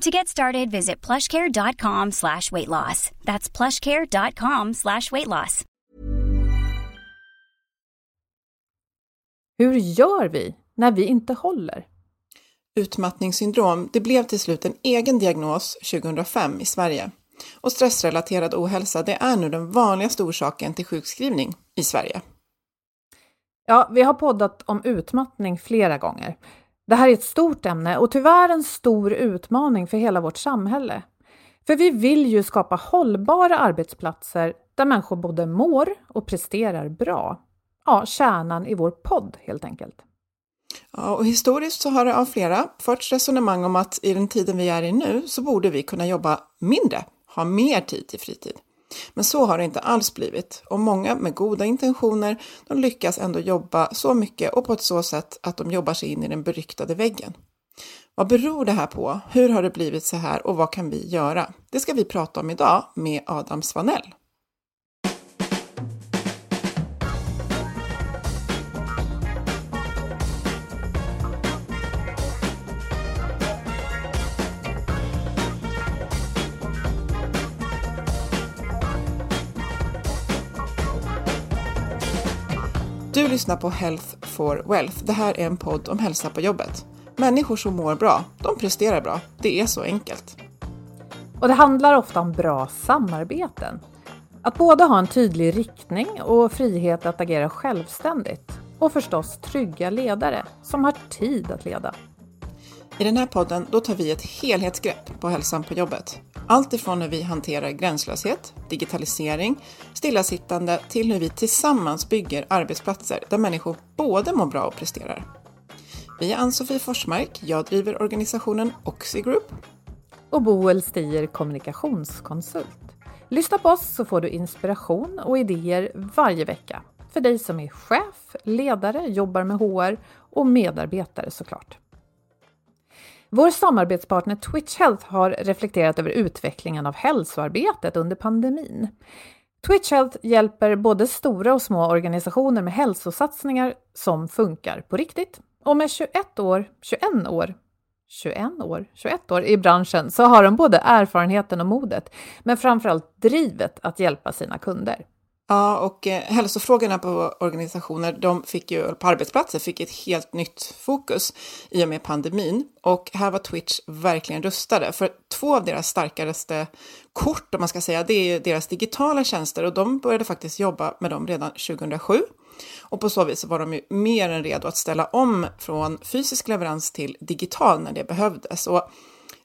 To get started, visit plushcare.com slash weight loss. That's plushcare.com slash weight loss. Hur gör vi när vi inte håller? Utmattningssyndrom, det blev till slut en egen diagnos 2005 i Sverige. Och stressrelaterad ohälsa, det är nu den vanligaste orsaken till sjukskrivning i Sverige. Ja, vi har poddat om utmattning flera gånger. Det här är ett stort ämne och tyvärr en stor utmaning för hela vårt samhälle. För vi vill ju skapa hållbara arbetsplatser där människor både mår och presterar bra. Ja, kärnan i vår podd helt enkelt. Ja, och historiskt så har det av flera förts resonemang om att i den tiden vi är i nu så borde vi kunna jobba mindre, ha mer tid till fritid. Men så har det inte alls blivit och många med goda intentioner de lyckas ändå jobba så mycket och på ett så sätt att de jobbar sig in i den beryktade väggen. Vad beror det här på? Hur har det blivit så här och vad kan vi göra? Det ska vi prata om idag med Adam Svanell. Du lyssnar på Health for Wealth. Det här är en podd om hälsa på jobbet. Människor som mår bra, de presterar bra. Det är så enkelt. Och det handlar ofta om bra samarbeten. Att både ha en tydlig riktning och frihet att agera självständigt. Och förstås trygga ledare som har tid att leda. I den här podden då tar vi ett helhetsgrepp på hälsan på jobbet. Allt ifrån hur vi hanterar gränslöshet, digitalisering, stillasittande till hur vi tillsammans bygger arbetsplatser där människor både mår bra och presterar. Vi är Ann-Sofie Forsmark, jag driver organisationen Oxy Group. Och Boel Stier kommunikationskonsult. Lyssna på oss så får du inspiration och idéer varje vecka. För dig som är chef, ledare, jobbar med HR och medarbetare såklart. Vår samarbetspartner Twitch Health har reflekterat över utvecklingen av hälsoarbetet under pandemin. Twitch Health hjälper både stora och små organisationer med hälsosatsningar som funkar på riktigt. Och med 21 år, 21 år, 21 år, 21 år i branschen så har de både erfarenheten och modet, men framförallt drivet att hjälpa sina kunder. Ja, och eh, hälsofrågorna på organisationer, de fick ju, på arbetsplatser, fick ett helt nytt fokus i och med pandemin. Och här var Twitch verkligen rustade, för två av deras starkaste kort, om man ska säga, det är deras digitala tjänster och de började faktiskt jobba med dem redan 2007. Och på så vis var de ju mer än redo att ställa om från fysisk leverans till digital när det behövdes. Och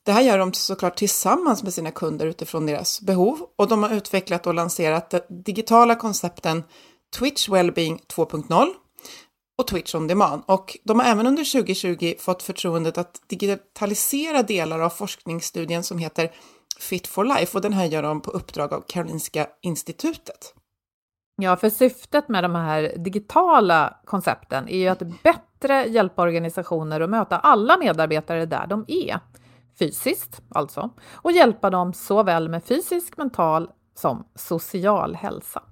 det här gör de såklart tillsammans med sina kunder utifrån deras behov och de har utvecklat och lanserat de digitala koncepten Twitch Wellbeing 2.0 och Twitch On Demand. Och de har även under 2020 fått förtroendet att digitalisera delar av forskningsstudien som heter Fit for Life och den här gör de på uppdrag av Karolinska institutet. Ja, för syftet med de här digitala koncepten är ju att bättre hjälpa organisationer att möta alla medarbetare där de är fysiskt alltså, och hjälpa dem såväl med fysisk, mental som social hälsa.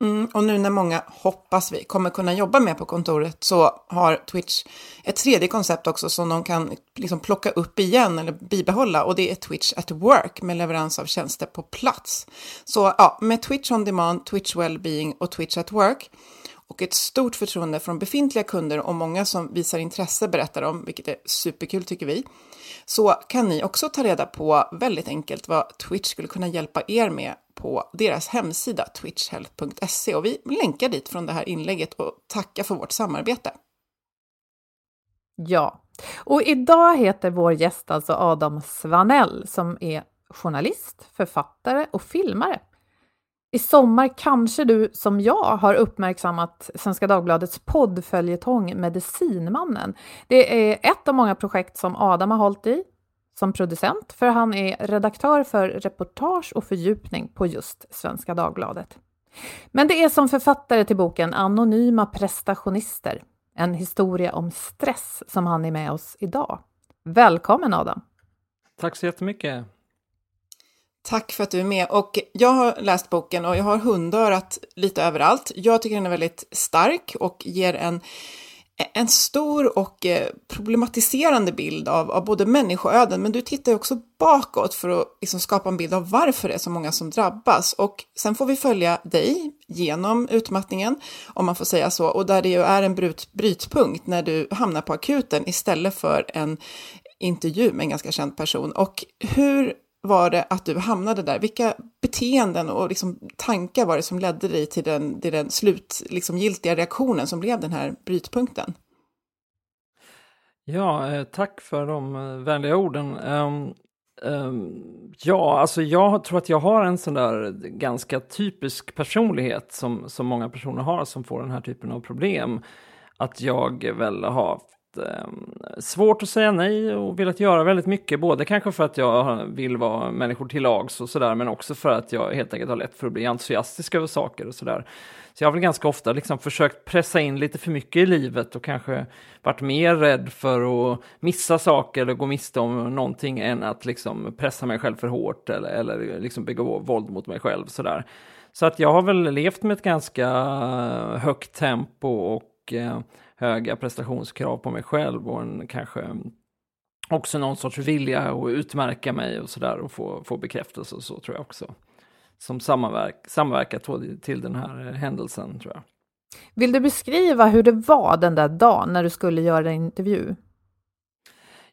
Mm, och nu när många, hoppas vi, kommer kunna jobba med på kontoret så har Twitch ett tredje koncept också som de kan liksom plocka upp igen eller bibehålla och det är Twitch at work med leverans av tjänster på plats. Så ja, med Twitch on demand, Twitch wellbeing och Twitch at work och ett stort förtroende från befintliga kunder och många som visar intresse berättar om, vilket är superkul tycker vi, så kan ni också ta reda på väldigt enkelt vad Twitch skulle kunna hjälpa er med på deras hemsida twitchhealth.se och vi länkar dit från det här inlägget och tackar för vårt samarbete. Ja, och idag heter vår gäst alltså Adam Svanell som är journalist, författare och filmare. I sommar kanske du som jag har uppmärksammat Svenska Dagbladets poddföljetong Medicinmannen. Det är ett av många projekt som Adam har hållit i som producent, för han är redaktör för reportage och fördjupning på just Svenska Dagbladet. Men det är som författare till boken Anonyma prestationister, en historia om stress som han är med oss idag. Välkommen Adam! Tack så jättemycket! Tack för att du är med. Och jag har läst boken och jag har hundörat lite överallt. Jag tycker den är väldigt stark och ger en, en stor och eh, problematiserande bild av, av både människoöden, men du tittar ju också bakåt för att liksom skapa en bild av varför det är så många som drabbas. Och sen får vi följa dig genom utmattningen, om man får säga så, och där det ju är en brut, brytpunkt när du hamnar på akuten istället för en intervju med en ganska känd person. Och hur var det att du hamnade där? Vilka beteenden och liksom tankar var det som ledde dig till den, till den slutgiltiga liksom, reaktionen som blev den här brytpunkten? Ja, eh, tack för de eh, vänliga orden. Um, um, ja, alltså jag tror att jag har en sån där ganska typisk personlighet som, som många personer har som får den här typen av problem. Att jag väl har eh, svårt att säga nej och velat göra väldigt mycket. Både kanske för att jag vill vara människor till lags och sådär, men också för att jag helt enkelt har lätt för att bli entusiastisk över saker och sådär. Så jag har väl ganska ofta liksom försökt pressa in lite för mycket i livet och kanske varit mer rädd för att missa saker eller gå miste om någonting än att liksom pressa mig själv för hårt eller, eller liksom begå våld mot mig själv sådär. Så att jag har väl levt med ett ganska högt tempo och eh, höga prestationskrav på mig själv och en kanske också någon sorts vilja att utmärka mig och sådär och få, få bekräftelse och så tror jag också. Som samverk, samverkat till den här händelsen tror jag. Vill du beskriva hur det var den där dagen när du skulle göra en intervju?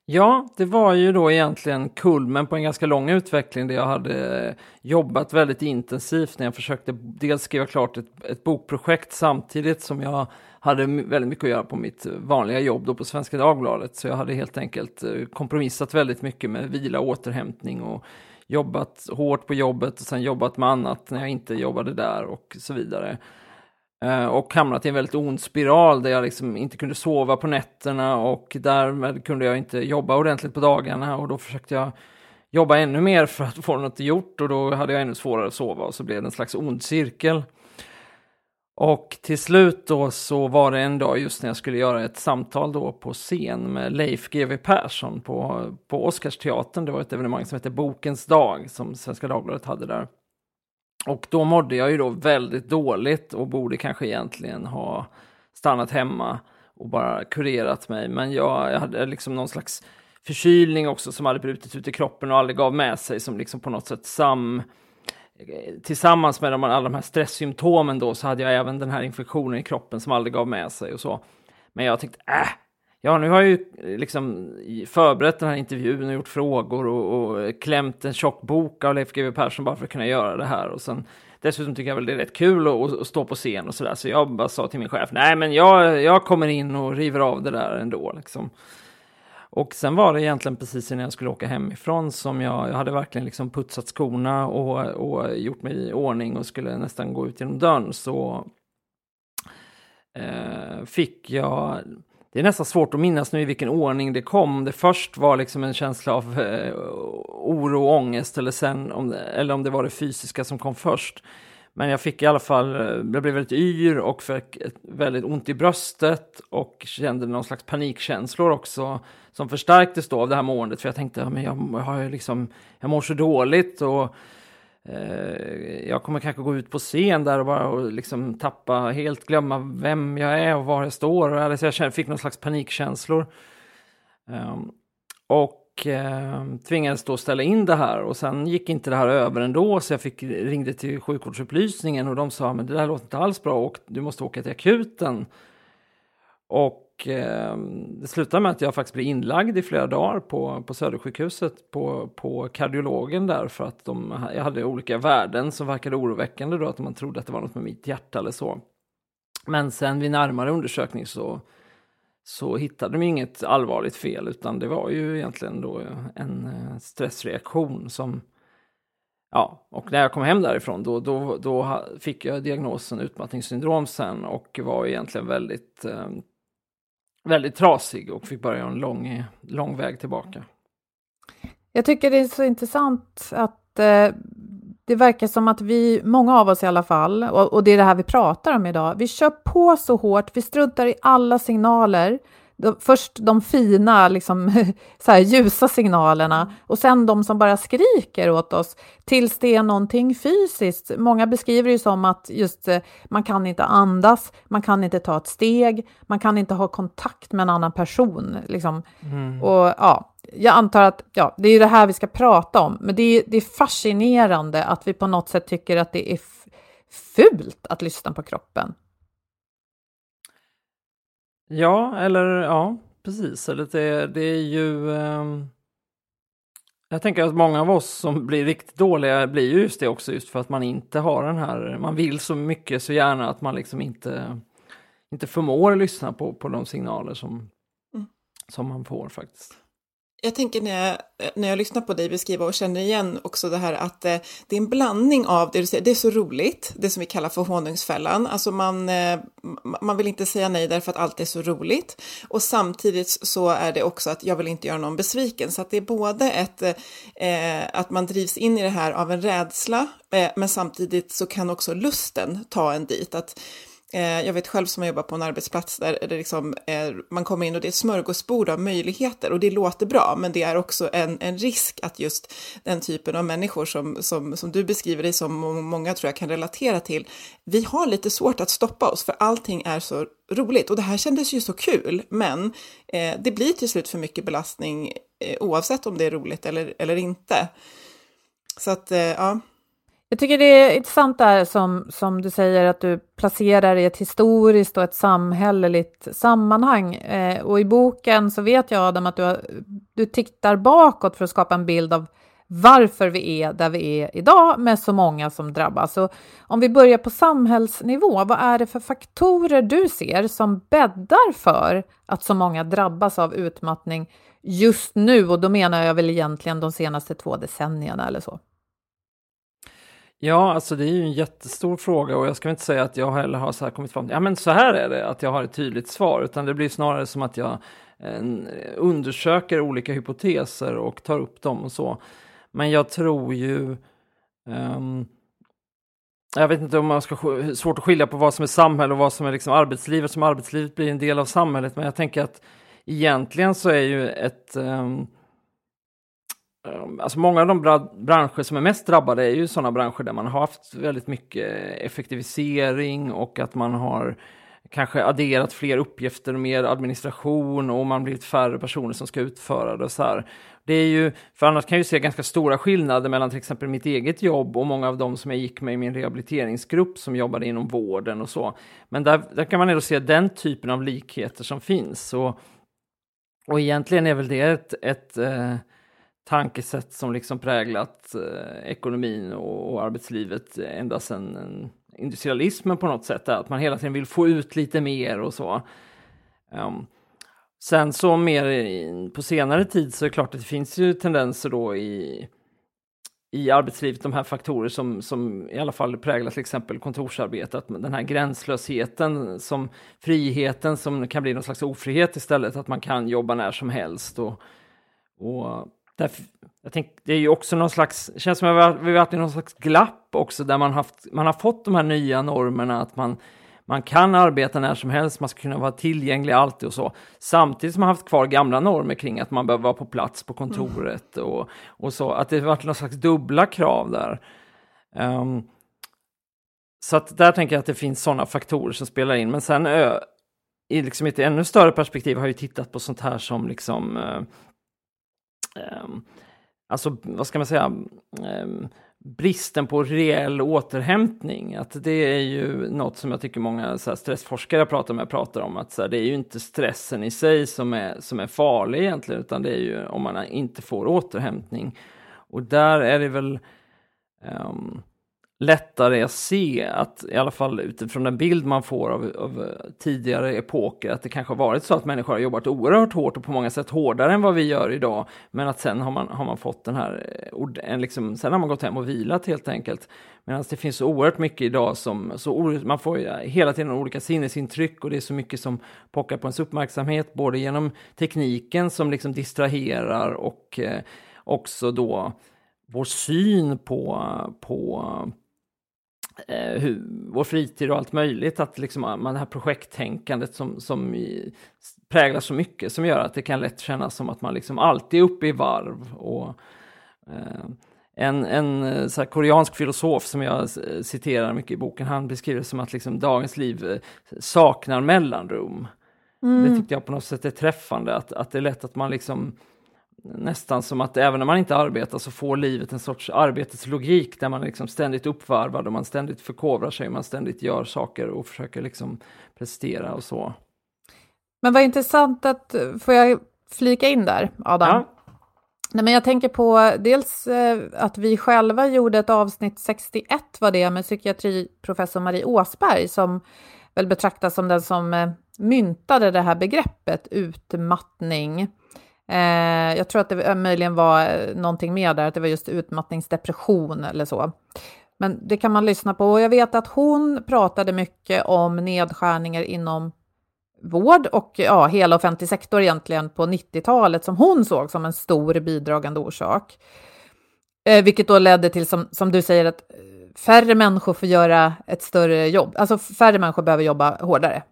Ja, det var ju då egentligen kulmen på en ganska lång utveckling där jag hade jobbat väldigt intensivt när jag försökte dels skriva klart ett, ett bokprojekt samtidigt som jag hade väldigt mycket att göra på mitt eh, vanliga jobb då på Svenska Dagbladet. Så jag hade helt enkelt eh, kompromissat väldigt mycket med vila och återhämtning och jobbat hårt på jobbet och sen jobbat med annat när jag inte jobbade där och så vidare. Eh, och hamnat i en väldigt ond spiral där jag liksom inte kunde sova på nätterna och därmed kunde jag inte jobba ordentligt på dagarna och då försökte jag jobba ännu mer för att få något gjort och då hade jag ännu svårare att sova och så blev det en slags ond cirkel. Och till slut då så var det en dag just när jag skulle göra ett samtal då på scen med Leif GW Persson på, på Oscarsteatern. Det var ett evenemang som hette Bokens dag som Svenska Dagbladet hade där. Och då mådde jag ju då väldigt dåligt och borde kanske egentligen ha stannat hemma och bara kurerat mig. Men jag, jag hade liksom någon slags förkylning också som hade brutit ut i kroppen och aldrig gav med sig som liksom på något sätt sam tillsammans med de, alla de här stresssymptomen då så hade jag även den här infektionen i kroppen som aldrig gav med sig och så. Men jag tänkte, äh, ja nu har jag ju eh, liksom förberett den här intervjun och gjort frågor och, och eh, klämt en tjock bok av Leif GW Persson bara för att kunna göra det här och sen Dessutom tycker jag väl det är rätt kul att, att stå på scen och sådär, så jag bara sa till min chef, nej men jag, jag kommer in och river av det där ändå liksom. Och sen var det egentligen precis innan jag skulle åka hemifrån som jag, jag hade verkligen liksom putsat skorna och, och gjort mig i ordning och skulle nästan gå ut genom dörren så eh, fick jag det är nästan svårt att minnas nu i vilken ordning det kom. Det först var liksom en känsla av eh, oro och ångest eller, sen om det, eller om det var det fysiska som kom först. Men jag fick i alla fall, eh, jag blev väldigt yr och fick väldigt ont i bröstet och kände någon slags panikkänslor också som förstärktes då av det här måendet. För jag tänkte, men jag, har ju liksom, jag mår så dåligt och eh, jag kommer kanske gå ut på scen där och bara och liksom tappa, helt glömma vem jag är och var jag står. Alltså jag fick någon slags panikkänslor. Um, och eh, tvingades då ställa in det här. Och sen gick inte det här över ändå. Så jag fick, ringde till sjukvårdsupplysningen och de sa men det där låter inte alls bra. Och du måste åka till akuten. Och eh, det slutade med att jag faktiskt blev inlagd i flera dagar på, på Södersjukhuset på, på kardiologen där. För att de, jag hade olika värden som verkade oroväckande då. Att man trodde att det var något med mitt hjärta eller så. Men sen vid närmare undersökning så så hittade de inget allvarligt fel utan det var ju egentligen då en eh, stressreaktion som Ja, och när jag kom hem därifrån då, då, då fick jag diagnosen utmattningssyndrom sen och var egentligen väldigt, eh, väldigt trasig och fick börja en lång, lång väg tillbaka. Jag tycker det är så intressant att eh, det verkar som att vi, många av oss i alla fall, och, och, det är det här vi pratar om idag, vi kör på så hårt, vi struntar i alla signaler. Först de fina, liksom, så här, ljusa signalerna och sen de som bara skriker åt oss tills det är någonting fysiskt. Många beskriver det som att just eh, man kan inte andas, man kan inte ta ett steg, man kan inte ha kontakt med en annan person. Liksom. Mm. Och ja, jag antar att ja, det är det här vi ska prata om, men det är, det är fascinerande att vi på något sätt tycker att det är fult att lyssna på kroppen. Ja, eller ja, precis. Eller det, det är ju... Um... Jag tänker att många av oss som blir riktigt dåliga blir ju just det också, just för att man inte har den här, man vill så mycket så gärna att man liksom inte, inte förmår lyssna på, på de signaler som, mm. som man får faktiskt jag tänker när jag, när jag lyssnar på dig beskriva och känner igen också det här att eh, det är en blandning av det du säger, det är så roligt, det som vi kallar för honungsfällan, alltså man, eh, man vill inte säga nej därför att allt är så roligt. Och samtidigt så är det också att jag vill inte göra någon besviken, så att det är både ett, eh, att man drivs in i det här av en rädsla, eh, men samtidigt så kan också lusten ta en dit, att Eh, jag vet själv som har jobbat på en arbetsplats där det liksom, eh, man kommer in och det är ett smörgåsbord av möjligheter och det låter bra, men det är också en, en risk att just den typen av människor som, som, som du beskriver dig som och många tror jag kan relatera till, vi har lite svårt att stoppa oss för allting är så roligt och det här kändes ju så kul, men eh, det blir till slut för mycket belastning eh, oavsett om det är roligt eller, eller inte. Så att, eh, ja. Jag tycker det är intressant där som, som du säger att du placerar i ett historiskt och ett samhälleligt sammanhang. Eh, och i boken så vet jag Adam att du, har, du tittar bakåt för att skapa en bild av varför vi är där vi är idag med så många som drabbas. och om vi börjar på samhällsnivå, vad är det för faktorer du ser som bäddar för att så många drabbas av utmattning just nu? Och då menar jag väl egentligen de senaste två decennierna eller så. Ja, alltså det är ju en jättestor fråga och jag ska inte säga att jag heller har så här kommit fram till, ja men så här är det, att jag har ett tydligt svar, utan det blir snarare som att jag eh, undersöker olika hypoteser och tar upp dem och så. Men jag tror ju um, jag vet inte om man ska svårt att skilja på vad som är samhälle och vad som är liksom arbetslivet, som arbetslivet blir en del av samhället, men jag tänker att egentligen så är ju ett um, Ehm, alltså många av de branscher som är mest drabbade är ju sådana branscher där man har haft väldigt mycket effektivisering och att man har kanske adderat fler uppgifter och mer administration och man blivit färre personer som ska utföra det. Och så här. Det är ju, för annars kan jag ju se ganska stora skillnader mellan till exempel mitt eget jobb och många av de som jag gick med i min rehabiliteringsgrupp som jobbade inom vården och så. Men där, där kan man ändå se den typen av likheter som finns. Och, och egentligen är väl det ett, ett eh, tankesätt som liksom präglat eh, ekonomin och, och, arbetslivet ända sedan industrialismen på något sätt, att man hela tiden vill få ut lite mer och så. Um, sen så mer i, på senare tid så är det klart att det finns ju tendenser då i, i arbetslivet, de här faktorer som, som i alla fall präglar till exempel kontorsarbete, att den här gränslösheten, som friheten som kan bli någon slags ofrihet istället, att man kan jobba när som helst. och, och Därför, jag tänk, det är ju också någon slags, känns som att vi har varit i någon slags glapp också där man, haft, man har fått de här nya normerna att man, man kan arbeta när som helst, man ska kunna vara tillgänglig alltid och så. Samtidigt som man haft kvar gamla normer kring att man behöver vara på plats på kontoret mm. och, och så, att det har varit någon slags dubbla krav där. Um, så att där tänker jag att det finns sådana faktorer som spelar in. Men sen ö, i liksom ett ännu större perspektiv har jag tittat på sånt här som liksom uh, Ehm, alltså vad ska man säga? Ehm, bristen på reell återhämtning. Att det är ju något som jag tycker många så här, stressforskare jag pratar med pratar om. Att så här, det är ju inte stressen i sig som är, som är farlig egentligen, utan det är ju om man inte får återhämtning. Och där är det väl um, lättare att se att, i alla fall utifrån den bild man får av, av, tidigare epoker, att det kanske har varit så att människor har jobbat oerhört hårt och på många sätt hårdare än vad vi gör idag. Men att sen har man, har man fått den här, eh, en liksom, sen har man gått hem och vilat helt enkelt. Medan det finns så oerhört mycket idag som, så man får hela tiden olika sinnesintryck och det är så mycket som pockar på ens uppmärksamhet, både genom tekniken som liksom distraherar och eh, också då vår syn på, på eh, hur, vår fritid och allt möjligt. Att liksom, man, det här projekttänkandet som, som i, präglar så mycket som gör att det kan lätt kännas som att man liksom alltid är uppe i varv. Och, eh, en, en eh, så koreansk filosof som jag citerar mycket i boken, han beskriver det som att liksom dagens liv eh, saknar mellanrum. Mm. Det tyckte jag på något sätt är träffande, att, att det är lätt att man liksom nästan som att även när man inte arbetar så får livet en sorts arbetets logik där man liksom ständigt uppvarvad och man ständigt förkovrar sig, man ständigt gör saker och försöker liksom prestera och så. Men vad intressant att, får jag flika in där, Adam? Ja. Nej, men jag tänker på dels eh, att vi själva gjorde ett avsnitt 61 var det med psykiatriprofessor Marie Åsberg som väl betraktas som den som eh, myntade det här begreppet utmattning. Eh, jag tror att det möjligen var eh, någonting mer där, att det var just utmattningsdepression eller så. Men det kan man lyssna på. Och jag vet att hon pratade mycket om nedskärningar inom vård och ja, hela offentlig sektor egentligen på 90-talet som hon såg som en stor bidragande orsak. Eh, vilket då ledde till, som, som du säger, att färre människor får göra ett större jobb. Alltså färre människor behöver jobba hårdare.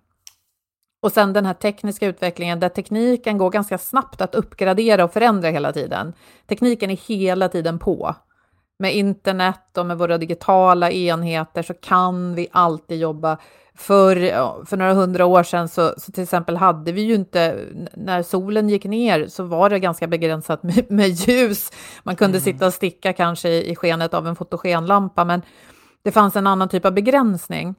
Och sen den här tekniska utvecklingen där tekniken går ganska snabbt att uppgradera och förändra hela tiden. Tekniken är hela tiden på. Med internet och med våra digitala enheter så kan vi alltid jobba. För, för några hundra år sedan så, så till exempel hade vi ju inte, när solen gick ner så var det ganska begränsat med, med ljus. Man kunde mm. sitta och sticka kanske i, i skenet av en fotogenlampa, men det fanns en annan typ av begränsning.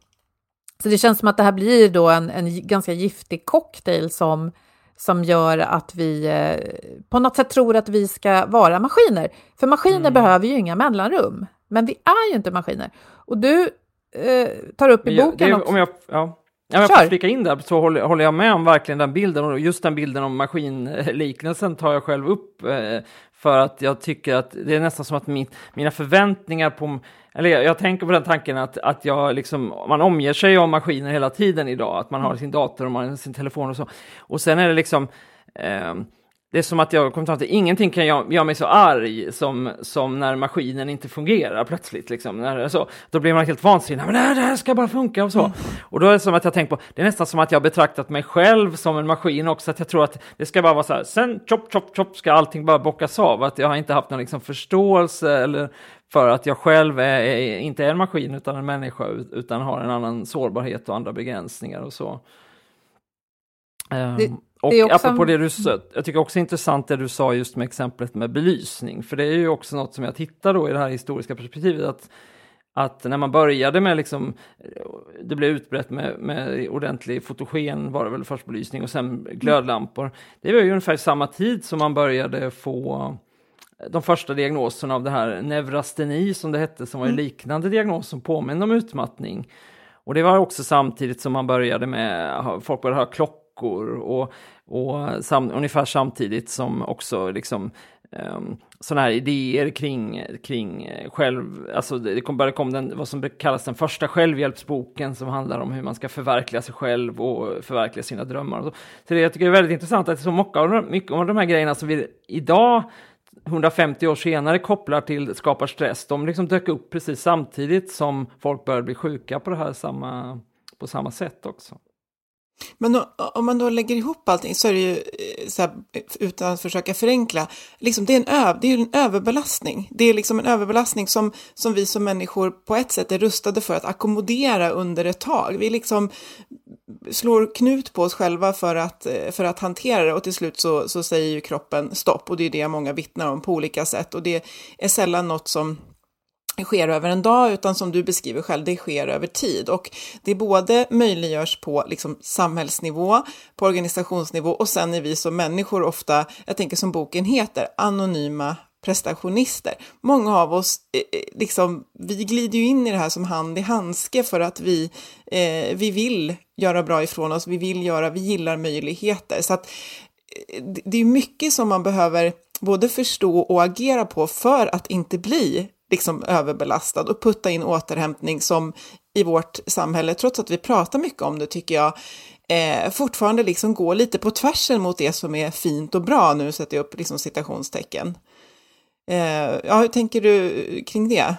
Så det känns som att det här blir då en, en ganska giftig cocktail som, som gör att vi eh, på något sätt tror att vi ska vara maskiner. För maskiner mm. behöver ju inga mellanrum, men vi är ju inte maskiner. Och du eh, tar upp i boken det, också... Om jag, ja. Ja, jag får flika in där så håller, håller, jag med om verkligen den bilden och just den bilden om maskinliknelsen tar jag själv upp eh, för att jag tycker att det är nästan som att min, mina förväntningar på eller jag, jag, tänker på den tanken att, att jag liksom, man omger sig av maskiner hela tiden idag, att man har sin dator och man har sin telefon och så. Och sen är det liksom, eh, det är som att jag kommer fram till ingenting kan göra mig så arg som, som när maskinen inte fungerar plötsligt. Liksom. När, så, då blir man helt vansinnig. Men det här, det här ska bara funka och så. Mm. Och då är det som att jag tänker på, det är nästan som att jag betraktat mig själv som en maskin också. Att jag tror att det ska bara vara så här, sen chop, chop, chop ska allting bara bockas av. Att jag har inte haft någon liksom förståelse eller för att jag själv är, är, inte är en maskin utan en människa utan har en annan sårbarhet och andra begränsningar och så. Det, um, och det också... apropå det du sa, jag tycker också intressant det du sa just med exemplet med belysning, för det är ju också något som jag tittar då i det här historiska perspektivet, att, att när man började med liksom, det blev utbrett med, med ordentlig fotogen var det väl först belysning och sen glödlampor. Det var ju ungefär samma tid som man började få de första diagnoserna av det här neurasteni som det hette, som var en mm. liknande diagnos som påminner om utmattning. Och det var också samtidigt som man började med, folk började ha klockor och, och sam, ungefär samtidigt som också liksom um, sådana här idéer kring, kring själv, alltså det kom, började komma den, vad som kallas den första självhjälpsboken som handlar om hur man ska förverkliga sig själv och förverkliga sina drömmar. Och så. så det jag tycker är väldigt intressant att så av, de, mycket av de här grejerna som vi idag 150 år senare kopplar till skapar stress, de liksom dök upp precis samtidigt som folk började bli sjuka på det här samma, på samma sätt också. Men om man då lägger ihop allting så är det ju, eh, så här, utan att försöka förenkla, liksom det, är en öv, det är en överbelastning. Det är liksom en överbelastning som, som vi som människor på ett sätt är rustade för att ackommodera under ett tag. Vi liksom slår knut på oss själva för att, eh, för att hantera det. Och till slut så, så säger ju kroppen stopp. Och det är det många vittnar om på olika sätt. Och det är sällan något som sker över en dag, utan som du beskriver själv, det sker över tid. Och det både möjliggörs på liksom samhällsnivå, på organisationsnivå och sen är vi som människor ofta, jag tänker som boken heter, anonyma prestationister. Många av oss, eh, eh, liksom, vi glider ju in i det här som hand i handske för att vi, eh, vi vill göra bra ifrån oss, vi vill göra, vi gillar möjligheter. Så att eh, det är mycket som man behöver både förstå och agera på för att inte bli liksom överbelastad och putta in återhämtning som i vårt samhälle, trots att vi pratar mycket om det tycker jag, eh, fortfarande liksom går lite på tvärsen mot det som är fint och bra. Nu sätter jag upp liksom citationstecken. Eh, ja, hur tänker du kring det?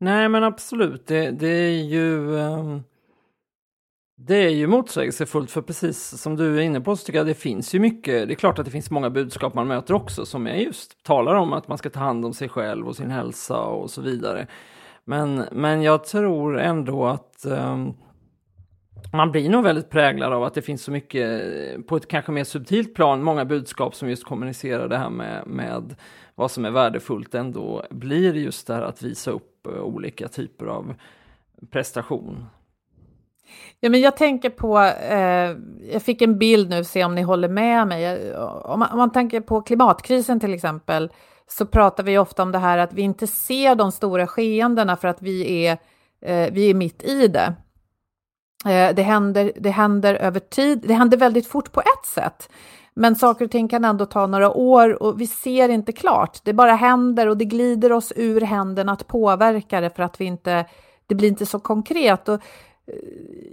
Nej, men absolut. Det, det är ju... Ehm, det är ju motsägelsefullt för precis som du är inne på så tycker jag det finns ju mycket, det är klart att det finns många budskap man möter också som är just talar om att man ska ta hand om sig själv och sin hälsa och så vidare. Men, men jag tror ändå att um, man blir nog väldigt präglad av att det finns så mycket på ett kanske mer subtilt plan, många budskap som just kommunicerar det här med, med vad som är värdefullt ändå blir just det här att visa upp eh, olika typer av prestation. Ja, men jag tänker på, eh, jag fick en bild nu, se om ni håller med mig. Eh, om man, om man tänker på klimatkrisen till exempel, så pratar vi ofta om det här att vi inte ser de stora skeendena för att vi är, eh, vi är mitt i det. Eh, det, händer, det händer över tid, det händer väldigt fort på ett sätt. Men saker och ting kan ändå ta några år och vi ser inte klart. Det bara händer och det glider oss ur händerna att påverka det för att vi inte, det blir inte så konkret. Och eh,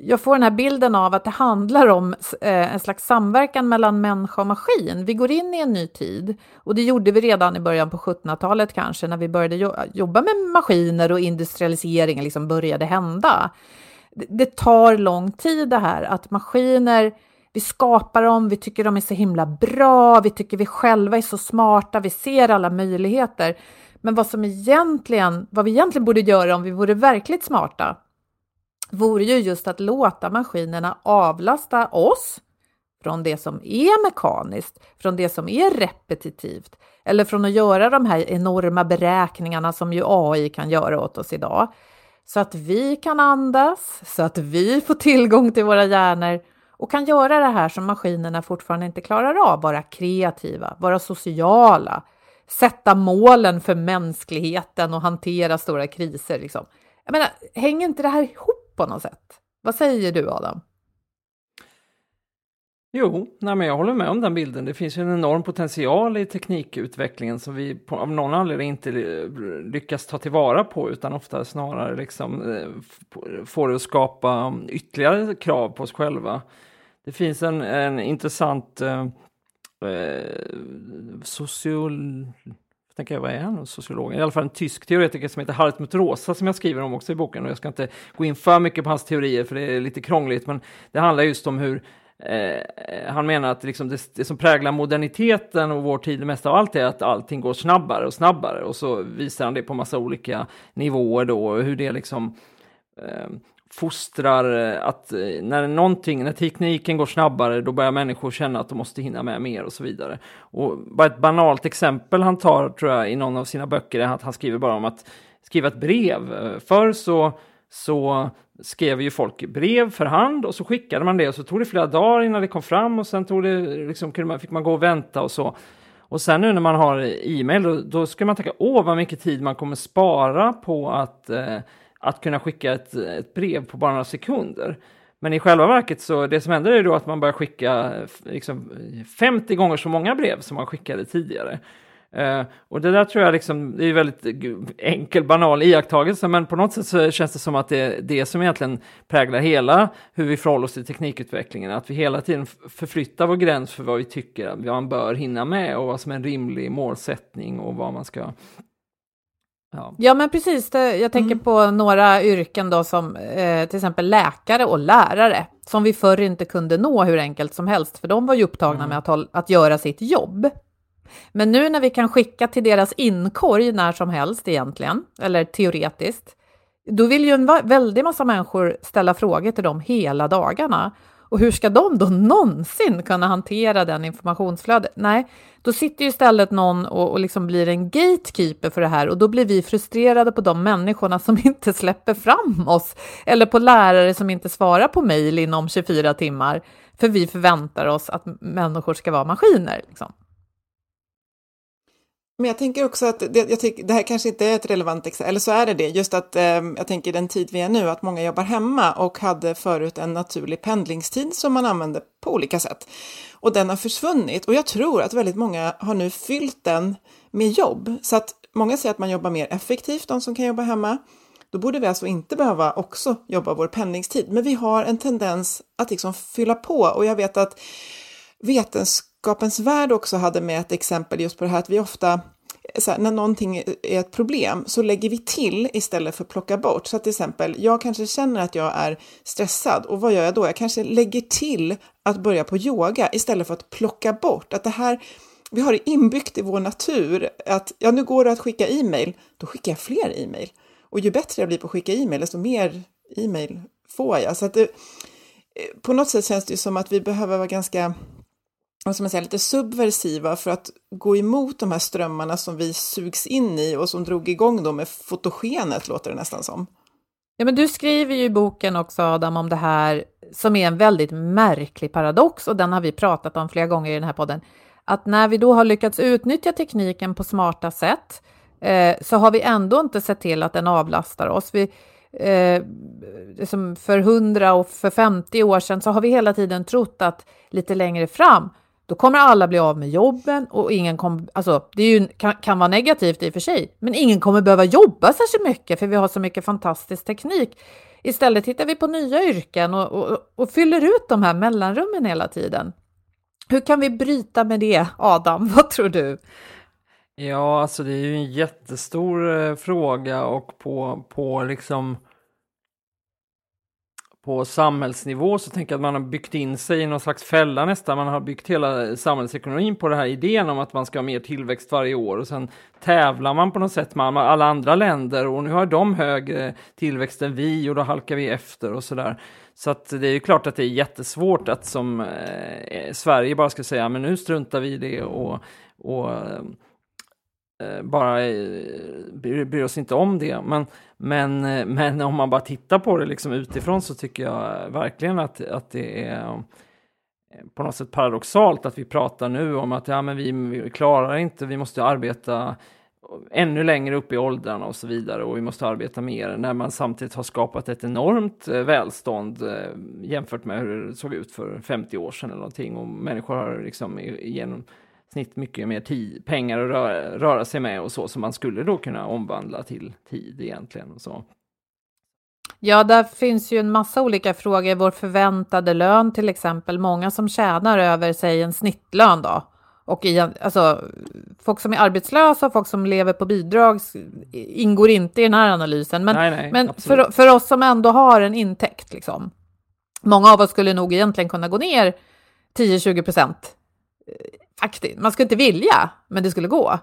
jag får den här bilden av att det handlar om eh, en slags samverkan mellan människa och maskin. Vi går in i en ny tid och det gjorde vi redan i början på 1700-talet kanske när vi började jobba med maskiner och industrialiseringen liksom började hända. Det tar lång tid det här att maskiner vi skapar dem, vi tycker de är så himla bra, vi tycker vi själva är så smarta, vi ser alla möjligheter. Men vad som egentligen, vad vi egentligen borde göra om vi vore verkligt smarta, vore ju just att låta maskinerna avlasta oss från det som är mekaniskt, från det som är repetitivt eller från att göra de här enorma beräkningarna som ju AI kan göra åt oss idag. Så att vi kan andas, så att vi får tillgång till våra hjärnor och kan göra det här som maskinerna fortfarande inte klarar av, vara kreativa, vara sociala, sätta målen för mänskligheten och hantera stora kriser. Liksom. Jag menar, hänger inte det här ihop på något sätt. Vad säger du Adam? Jo, nej men jag håller med om den bilden. Det finns ju en enorm potential i teknikutvecklingen som vi på, av någon anledning inte lyckas ta tillvara på utan ofta snarare liksom, eh, får det att skapa ytterligare krav på oss själva. Det finns en, en intressant eh, eh social tänker jag, vad är han, sociolog? I alla fall en tysk teoretiker som heter Hartmut Rosa som jag skriver om också i boken och jag ska inte gå in för mycket på hans teorier för det är lite krångligt men det handlar just om hur Eh, han menar att liksom det, det, som präglar moderniteten och vår tid mest av allt är att allting går snabbare och snabbare och så visar han det på massa olika nivåer då hur det liksom eh, fostrar eh, att eh, när någonting, när tekniken går snabbare, då börjar människor känna att de måste hinna med mer och så vidare. Och bara ett banalt exempel han tar, tror jag, i någon av sina böcker är att han skriver bara om att skriva ett brev. Förr så, så skrev ju folk brev för hand och så skickade man det och så tog det flera dagar innan det kom fram och sen tog det, liksom, fick man gå och vänta och så. Och sen nu när man har e-mail, då, då ska man tänka, åh vad mycket tid man kommer spara på att eh, att kunna skicka ett, ett brev på bara några sekunder. Men i själva verket så det som händer är då att man börjar skicka eh, liksom, 50 gånger så många brev som man skickade tidigare. Uh, och det där tror jag liksom, det är väldigt enkel, banal iakttagelse, men på något sätt så känns det som att det är det som egentligen präglar hela hur vi förhåller oss till teknikutvecklingen, att vi hela tiden förflyttar vår gräns för vad vi tycker att man bör hinna med och vad som är en rimlig målsättning och vad man ska Ja. ja, men precis. Det, jag tänker mm. på några yrken då som eh, till exempel läkare och lärare som vi förr inte kunde nå hur enkelt som helst, för de var ju upptagna mm. med att, att göra sitt jobb. Men nu när vi kan skicka till deras inkorg när som helst egentligen, eller teoretiskt, då vill ju en väldig massa människor ställa frågor till dem hela dagarna. Och hur ska de då någonsin kunna hantera den informationsflödet? Nej, då sitter ju istället någon och, och liksom blir en gatekeeper för det här och då blir vi frustrerade på de människorna som inte släpper fram oss eller på lärare som inte svarar på mejl inom 24 timmar för vi förväntar oss att människor ska vara maskiner. Liksom. Men jag tänker också att det, jag tycker, det här kanske inte är ett relevant exempel, eller så är det det, just att eh, jag tänker den tid vi är nu, att många jobbar hemma och hade förut en naturlig pendlingstid som man använde på olika sätt. Och den har försvunnit och jag tror att väldigt många har nu fyllt den med jobb. Så att många säger att man jobbar mer effektivt, de som kan jobba hemma. Då borde vi alltså inte behöva också jobba vår pendlingstid, men vi har en tendens att liksom fylla på och jag vet att Vetenskapens värld också hade med ett exempel just på det här att vi ofta här, när någonting är ett problem så lägger vi till istället för att plocka bort. Så att till exempel, jag kanske känner att jag är stressad och vad gör jag då? Jag kanske lägger till att börja på yoga istället för att plocka bort. Att det här, vi har det inbyggt i vår natur att ja, nu går det att skicka e-mail, då skickar jag fler e-mail. Och ju bättre jag blir på att skicka e-mail, desto mer e-mail får jag. Så att det, på något sätt känns det ju som att vi behöver vara ganska vad ska man säga, lite subversiva för att gå emot de här strömmarna som vi sugs in i och som drog igång då med fotogenet, låter det nästan som. Ja, men du skriver ju i boken också, Adam, om det här som är en väldigt märklig paradox och den har vi pratat om flera gånger i den här podden. Att när vi då har lyckats utnyttja tekniken på smarta sätt eh, så har vi ändå inte sett till att den avlastar oss. Vi, eh, som för 100 och för 50 år sedan så har vi hela tiden trott att lite längre fram då kommer alla bli av med jobben och ingen kommer, alltså det är ju, kan, kan vara negativt i och för sig, men ingen kommer behöva jobba särskilt mycket för vi har så mycket fantastisk teknik. Istället tittar vi på nya yrken och, och, och fyller ut de här mellanrummen hela tiden. Hur kan vi bryta med det, Adam? Vad tror du? Ja, alltså det är ju en jättestor eh, fråga och på, på liksom på samhällsnivå så tänker jag att man har byggt in sig i någon slags fälla nästan. Man har byggt hela samhällsekonomin på den här idén om att man ska ha mer tillväxt varje år och sen tävlar man på något sätt med alla andra länder och nu har de högre tillväxt än vi och då halkar vi efter och sådär. Så att det är ju klart att det är jättesvårt att som eh, Sverige bara ska säga men nu struntar vi i det och, och eh, Eh, bara eh, bryr, bryr, oss inte om det. Men, men, eh, men om man bara tittar på det liksom utifrån så tycker jag verkligen att, att det är på något sätt paradoxalt att vi pratar nu om att ja, men vi, vi klarar inte, vi måste arbeta ännu längre upp i åldrarna och så vidare och vi måste arbeta mer när man samtidigt har skapat ett enormt välstånd jämfört med hur det såg ut för 50 år sedan eller någonting och människor har liksom genom snitt mycket mer tid, pengar att röra, röra, sig med och så, som man skulle då kunna omvandla till tid egentligen. Och så. Ja, där finns ju en massa olika frågor. Vår förväntade lön till exempel. Många som tjänar över, sig en snittlön då. Och i, alltså, folk som är arbetslösa och folk som lever på bidrag ingår inte i den här analysen. Men, nej, nej, men för, för oss som ändå har en intäkt, liksom. Många av oss skulle nog egentligen kunna gå ner 10-20 procent faktiskt. Man skulle inte vilja, men det skulle gå.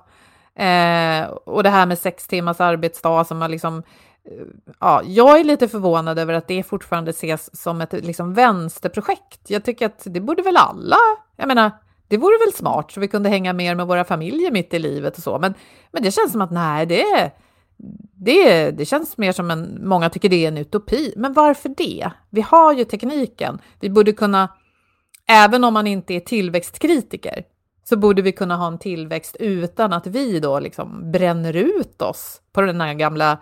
Eh, och det här med sex timmars arbetsdag som man liksom eh, Ja, jag är lite förvånad över att det fortfarande ses som ett liksom, vänsterprojekt. Jag tycker att det borde väl alla, jag menar, det vore väl smart så vi kunde hänga mer med våra familjer mitt i livet och så. Men, men det känns som att nej, det, det, det känns mer som en, många tycker det är en utopi. Men varför det? Vi har ju tekniken. Vi borde kunna, även om man inte är tillväxtkritiker, så borde vi kunna ha en tillväxt utan att vi då liksom bränner ut oss på den här gamla,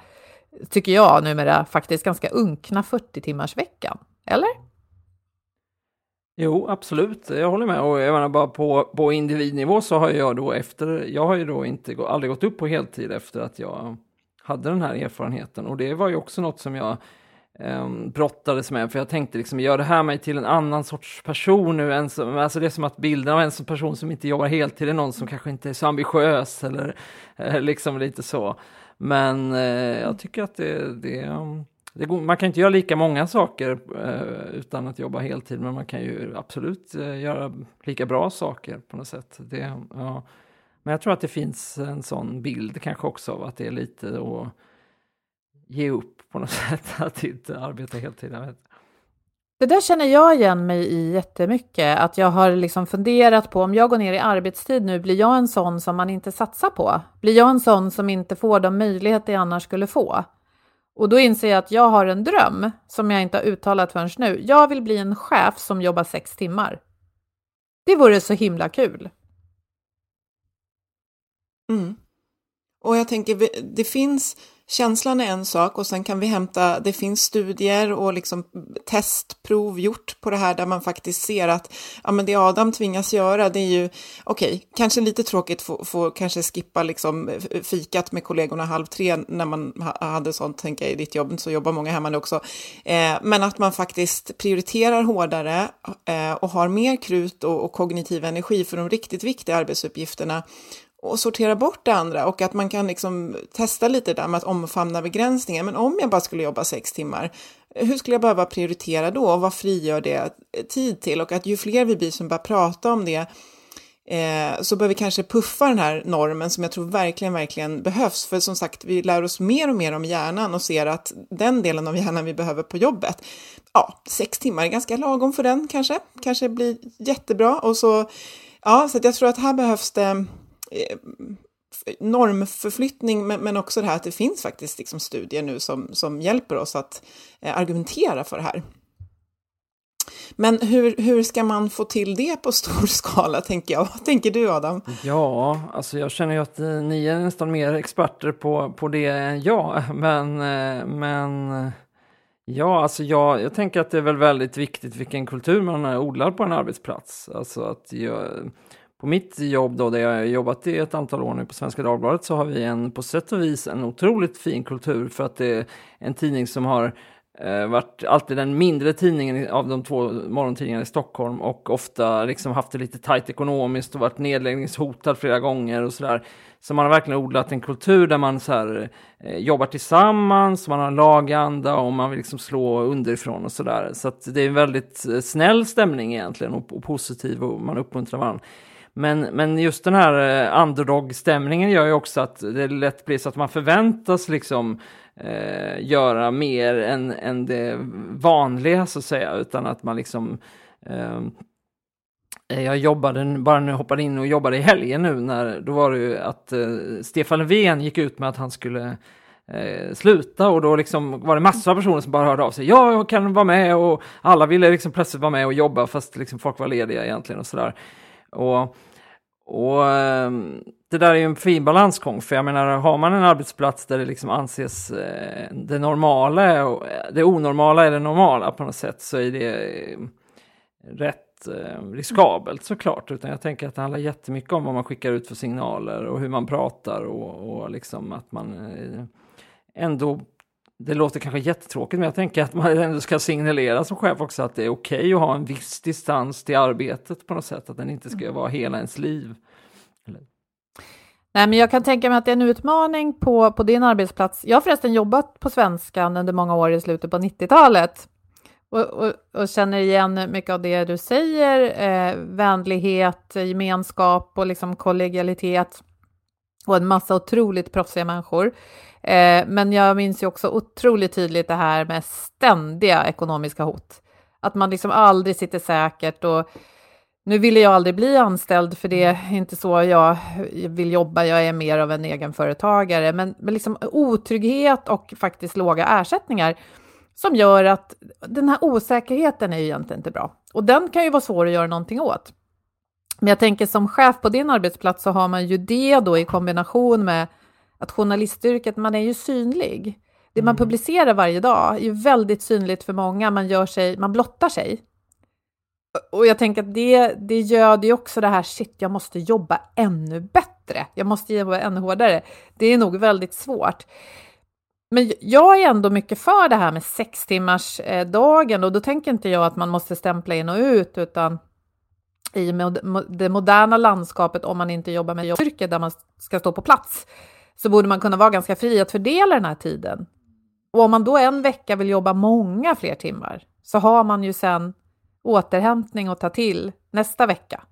tycker jag numera, faktiskt ganska unkna 40 timmars veckan. Eller? Jo, absolut. Jag håller med. Och jag menar bara på, på individnivå så har jag då efter, jag har ju då inte, aldrig gått upp på heltid efter att jag hade den här erfarenheten. Och det var ju också något som jag um, brottades med. För jag tänkte liksom, gör det här mig till en annan sorts person nu? En som, alltså det är som att bilden av en som person som inte jobbar heltid är någon som kanske inte är så ambitiös eller eh, liksom lite så. Men eh, jag tycker att det, det, ehm, det går, man kan inte göra lika många saker eh, utan att jobba heltid, men man kan ju absolut eh, göra lika bra saker på något sätt. Det, ja. Men jag tror att det finns en sån bild kanske också av att det är lite och ge upp på något sätt, att inte arbeta heltid. Jag. Det där känner jag igen mig i jättemycket, att jag har liksom funderat på om jag går ner i arbetstid nu, blir jag en sån som man inte satsar på? Blir jag en sån som inte får de möjligheter jag annars skulle få? Och då inser jag att jag har en dröm som jag inte har uttalat förrän nu. Jag vill bli en chef som jobbar sex timmar. Det vore så himla kul. Mm. Och jag tänker, det finns känslan är en sak och sen kan vi hämta, det finns studier och liksom testprov gjort på det här där man faktiskt ser att ja, men det Adam tvingas göra det är ju okej, okay, kanske lite tråkigt få, få kanske skippa liksom fikat med kollegorna halv tre när man hade sånt, tänker jag, i ditt jobb, så jobbar många hemma nu också. Eh, men att man faktiskt prioriterar hårdare eh, och har mer krut och, och kognitiv energi för de riktigt viktiga arbetsuppgifterna och sortera bort det andra och att man kan liksom testa lite där med att omfamna begränsningar. Men om jag bara skulle jobba sex timmar, hur skulle jag behöva prioritera då och vad frigör det tid till? Och att ju fler vi blir som börjar prata om det eh, så bör vi kanske puffa den här normen som jag tror verkligen, verkligen behövs. För som sagt, vi lär oss mer och mer om hjärnan och ser att den delen av hjärnan vi behöver på jobbet, ja, sex timmar är ganska lagom för den kanske, kanske blir jättebra. Och så, ja, så att jag tror att här behövs det Eh, normförflyttning, men, men också det här att det finns faktiskt liksom studier nu som, som hjälper oss att eh, argumentera för det här. Men hur, hur ska man få till det på stor skala, tänker jag? Vad tänker du, Adam? Ja, alltså jag känner ju att eh, ni är nästan mer experter på, på det än jag, men, men Ja, alltså jag, jag tänker att det är väl väldigt viktigt vilken kultur man odlar på en arbetsplats. Alltså att jag, på mitt jobb då, där jag har jobbat i ett antal år nu på Svenska Dagbladet, så har vi en, på sätt och vis en otroligt fin kultur för att det är en tidning som har eh, varit alltid den mindre tidningen av de två morgontidningarna i Stockholm och ofta liksom haft det lite tajt ekonomiskt och varit nedläggningshotad flera gånger och sådär. Så man har verkligen odlat en kultur där man så här, eh, jobbar tillsammans, man har laganda och man vill liksom slå underifrån och sådär. Så att det är en väldigt eh, snäll stämning egentligen och, och positiv och man uppmuntrar varandra. Men, men just den här eh, underdog-stämningen gör ju också att det lätt blir så att man förväntas liksom eh, göra mer än, än det vanliga så att säga, utan att man liksom eh, eh, jag jobbade, bara nu hoppade in och jobbade i helgen nu, när, då var det ju att eh, Stefan Löfven gick ut med att han skulle eh, sluta och då liksom var det massor av personer som bara hörde av sig. Ja, jag kan vara med och alla ville liksom plötsligt vara med och jobba fast liksom folk var lediga egentligen och sådär. Och och ehm, det där är ju en fin balansgång, för jag menar, har man en arbetsplats där det liksom anses eh, det normala, och det onormala är det normala på något sätt, så är det eh, rätt riskabelt såklart. Utan jag tänker att det handlar jättemycket om vad man skickar ut för signaler och hur man pratar och, och liksom att man ändå det låter kanske jättetråkigt, men jag tänker att man ändå ska signalera som chef också att det är okej okay att ha en viss distans till arbetet på något sätt, att den inte ska vara hela ens liv. Eller? Nej, men jag kan tänka mig att det är en utmaning på, på din arbetsplats. Jag har förresten jobbat på Svenskan under många år i slutet på 90-talet och, och, och, känner igen mycket av det du säger. Eh, vänlighet, gemenskap och liksom kollegialitet och en massa otroligt proffsiga människor. Eh, men jag minns ju också otroligt tydligt det här med ständiga ekonomiska hot. Att man liksom aldrig sitter säkert och nu ville jag aldrig bli anställd för det är inte så jag vill jobba, jag är mer av en egenföretagare, men, men liksom otrygghet och faktiskt låga ersättningar som gör att den här osäkerheten är ju egentligen inte bra. Och den kan ju vara svår att göra någonting åt. Men jag tänker som chef på din arbetsplats så har man ju det då i kombination med att journalistyrket, man är ju synlig. Det man mm. publicerar varje dag är ju väldigt synligt för många, man, gör sig, man blottar sig. Och jag tänker att det, det göder ju också det här, shit, jag måste jobba ännu bättre, jag måste jobba ännu hårdare. Det är nog väldigt svårt. Men jag är ändå mycket för det här med sex timmars eh, dagen och då tänker inte jag att man måste stämpla in och ut, utan i det moderna landskapet, om man inte jobbar med yrke där man ska stå på plats, så borde man kunna vara ganska fri att fördela den här tiden. Och om man då en vecka vill jobba många fler timmar så har man ju sen återhämtning att ta till nästa vecka.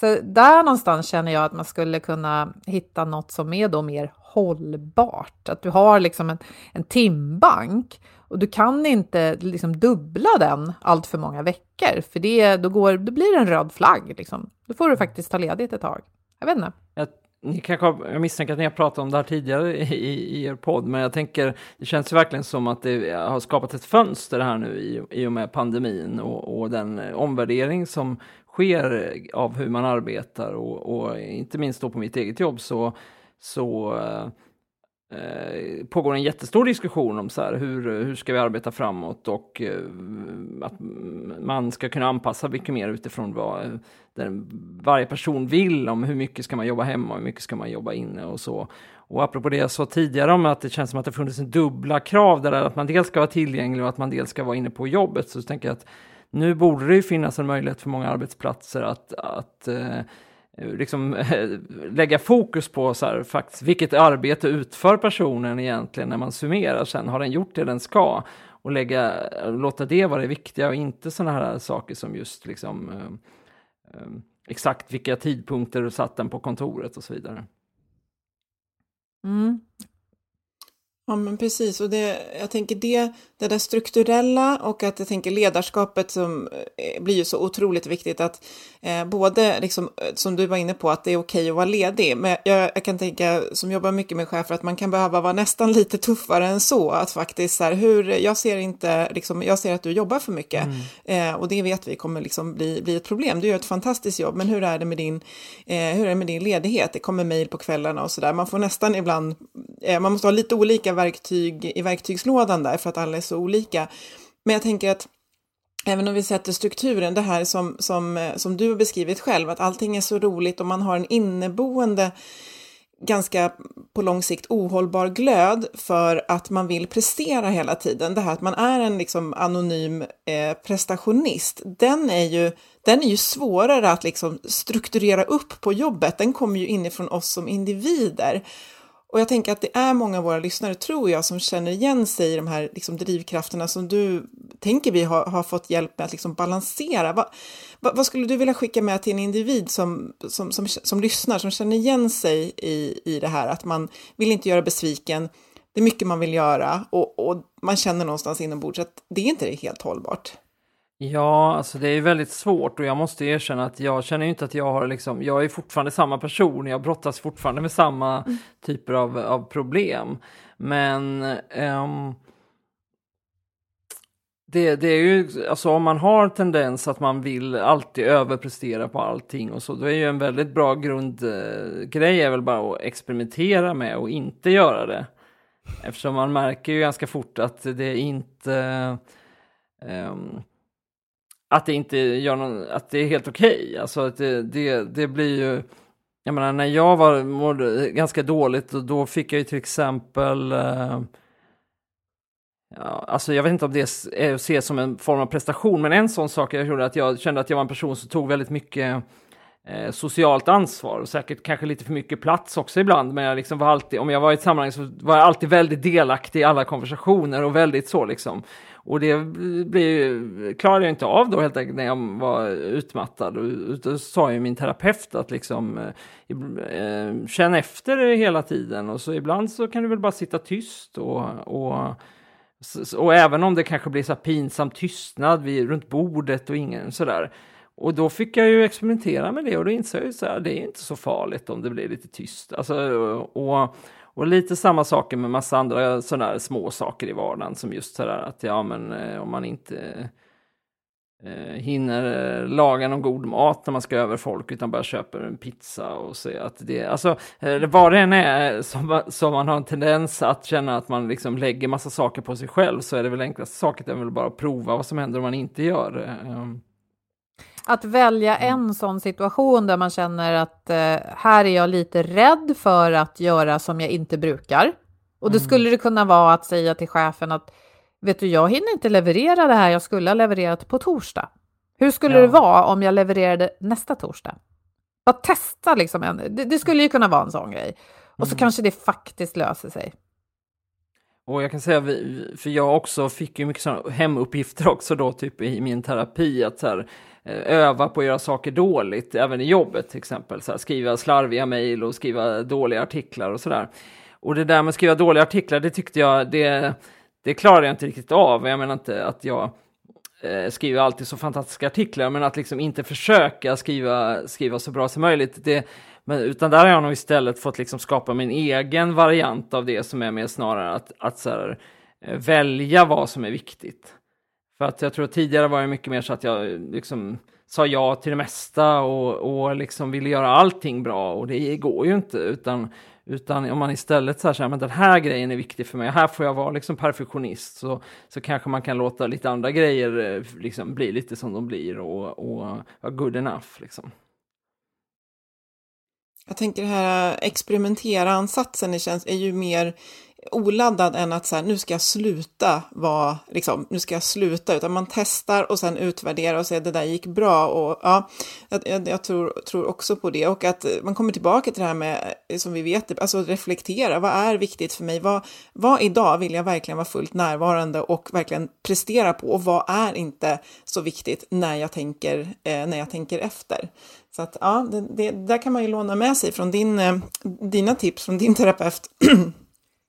Så där någonstans känner jag att man skulle kunna hitta något som är då mer hållbart. Att du har liksom en, en timbank och du kan inte liksom dubbla den allt för många veckor, för det, då, går, då blir det en röd flagg. Liksom. Då får du faktiskt ta ledigt ett tag. Jag vet inte. Jag, ni kanske, har, jag misstänker att ni har pratat om det här tidigare i, i, er podd, men jag tänker, det känns ju verkligen som att det har skapat ett fönster här nu i, i och med pandemin och, och den omvärdering som sker av hur man arbetar och, och inte minst då på mitt eget jobb så, så eh, eh, pågår en jättestor diskussion om så här, hur, hur ska vi arbeta framåt och eh, att man ska kunna anpassa mycket mer utifrån vad den, varje person vill om hur mycket ska man jobba hemma och hur mycket ska man jobba inne och så. Och apropå det jag sa tidigare om att det känns som att det funnits en dubbla krav där att man dels ska vara tillgänglig och att man dels ska vara inne på jobbet så tänker jag att nu borde det ju finnas en möjlighet för många arbetsplatser att, att eh, liksom, lägga fokus på så här, faktiskt, vilket arbete utför personen egentligen när man summerar sen. Har den gjort det den ska? Och lägga, låta det vara det viktiga och inte sådana här saker som just liksom, eh, eh exakt vilka tidpunkter du satt den på kontoret och så vidare. Mm. Ja, men precis. Och det, jag tänker det, det där strukturella och att jag tänker ledarskapet som eh, blir ju så otroligt viktigt att eh, både, liksom, eh, som du var inne på, att det är okej att vara ledig. Men jag, jag, kan tänka, som jobbar mycket med chefer, att man kan behöva vara nästan lite tuffare än så. Att faktiskt så här, hur, jag ser inte, liksom, jag ser att du jobbar för mycket mm. eh, och det vet vi kommer liksom bli, bli ett problem. Du gör ett fantastiskt jobb, men hur är det med din, eh, hur är det med din ledighet? Det kommer mejl på kvällarna och så där. Man får nästan ibland, eh, man måste ha lite olika verktyg i verktygslådan där för att alla är så olika. Men jag tänker att även om vi sätter strukturen, det här som, som, som du har beskrivit själv, att allting är så roligt och man har en inneboende ganska på lång sikt ohållbar glöd för att man vill prestera hela tiden. Det här att man är en liksom anonym eh, prestationist, den är, ju, den är ju svårare att liksom strukturera upp på jobbet. Den kommer ju inifrån oss som individer. Och jag tänker att det är många av våra lyssnare, tror jag, som känner igen sig i de här liksom, drivkrafterna som du tänker vi har, har fått hjälp med att liksom, balansera. Va, va, vad skulle du vilja skicka med till en individ som, som, som, som lyssnar, som känner igen sig i, i det här, att man vill inte göra besviken, det är mycket man vill göra och, och man känner någonstans inombords att det är inte helt hållbart. Ja, alltså det är väldigt svårt och jag måste erkänna att jag känner inte att jag har liksom, jag är fortfarande samma person, jag brottas fortfarande med samma mm. typer av, av problem. Men um, det, det är ju, alltså om man har tendens att man vill alltid överprestera på allting och så, då är ju en väldigt bra grundgrej är väl bara att experimentera med och inte göra det. Eftersom man märker ju ganska fort att det inte um, att det inte gör någon, att det är helt okej. Okay. Alltså att det, det, det blir ju, jag menar när jag var, mådde ganska dåligt och då fick jag ju till exempel eh, Ja, alltså jag vet inte om det är att se som en form av prestation, men en sån sak jag gjorde att jag kände att jag var en person som tog väldigt mycket eh, socialt ansvar och säkert kanske lite för mycket plats också ibland. Men jag liksom var alltid, om jag var i ett sammanhang så var jag alltid väldigt delaktig i alla konversationer och väldigt så liksom. Och det blir, klarade jag inte av då helt enkelt när jag var utmattad. Då sa ju min terapeut att liksom eh, eh känn efter hela tiden och så ibland så kan du väl bara sitta tyst och, och och även om det kanske blir så pinsam tystnad vid, runt bordet och ingen sådär. Och då fick jag ju experimentera med det och då insåg jag att det är inte så farligt om det blir lite tyst. Alltså, och, och lite samma saker med massa andra sådana små saker i vardagen som just sådär att ja men eh, om man inte eh, hinner eh, laga någon god mat när man ska över folk utan bara köper en pizza och så att det, alltså eh, vad det än är eh, som, som man har en tendens att känna att man liksom lägger massa saker på sig själv så är det väl enklaste saken att väl bara prova vad som händer om man inte gör det. Um, att välja mm. en sån situation där man känner att eh, här är jag lite rädd för att göra som jag inte brukar. Och då mm. skulle det kunna vara att säga till chefen att vet du, jag hinner inte leverera det här jag skulle ha levererat på torsdag. Hur skulle ja. det vara om jag levererade nästa torsdag? Bara testa liksom. En, det, det, skulle ju kunna vara en sån grej. Och så mm. kanske det faktiskt löser sig. Och jag kan säga, för jag också fick ju mycket sådana hemuppgifter också då, typ i min terapi, att så här, Eh, öva på att göra saker dåligt, även i jobbet till exempel. Så här, skriva slarviga mejl och skriva dåliga artiklar och sådär. Och det där med att skriva dåliga artiklar, det tyckte jag, det, det klarade jag inte riktigt av. Jag menar inte att jag eh, skriver alltid så fantastiska artiklar, men att liksom inte försöka skriva, skriva så bra som möjligt, det, men, utan där har jag nog istället fått liksom skapa min egen variant av det som är mer snarare att, att så här, eh, välja vad som är viktigt. För att jag tror att tidigare var det mycket mer så att jag eh, liksom sa ja till det mesta och, och liksom ville göra allting bra och det går ju inte utan utan om man istället så här, men den här grejen är viktig för mig, här får jag vara liksom perfektionist, så, så kanske man kan låta lite andra grejer eh, liksom bli lite som de blir och, och vara good enough. Liksom. Jag tänker det här eh, experimentera-ansatsen är ju mer oladdad än att så här, nu ska jag sluta vara, liksom, nu ska jag sluta, utan man testar och sen utvärderar och säger det där gick bra och ja, jag, jag, tror, tror också på det och att man kommer tillbaka till det här med, eh, som vi vet, typ, alltså reflektera, vad är viktigt för mig, vad, vad idag vill jag verkligen vara fullt närvarande och verkligen prestera på och vad är inte så viktigt när jag tänker, eh, när jag tänker efter. Så att ja, det, det, där kan man ju låna med sig från din, eh, dina tips från din terapeut.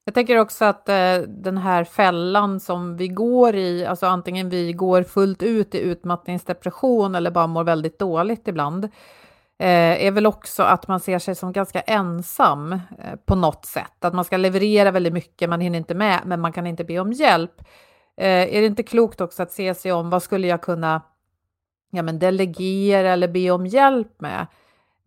Jag tänker också att eh, den här fällan som vi går i, alltså antingen vi går fullt ut i utmattningsdepression eller bara mår väldigt dåligt ibland, eh, är väl också att man ser sig som ganska ensam eh, på något sätt. Att man ska leverera väldigt mycket, man hinner inte med, men man kan inte be om hjälp. Eh, är det inte klokt också att se sig om, vad skulle jag kunna ja, men delegera eller be om hjälp med?